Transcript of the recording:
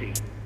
Nancy.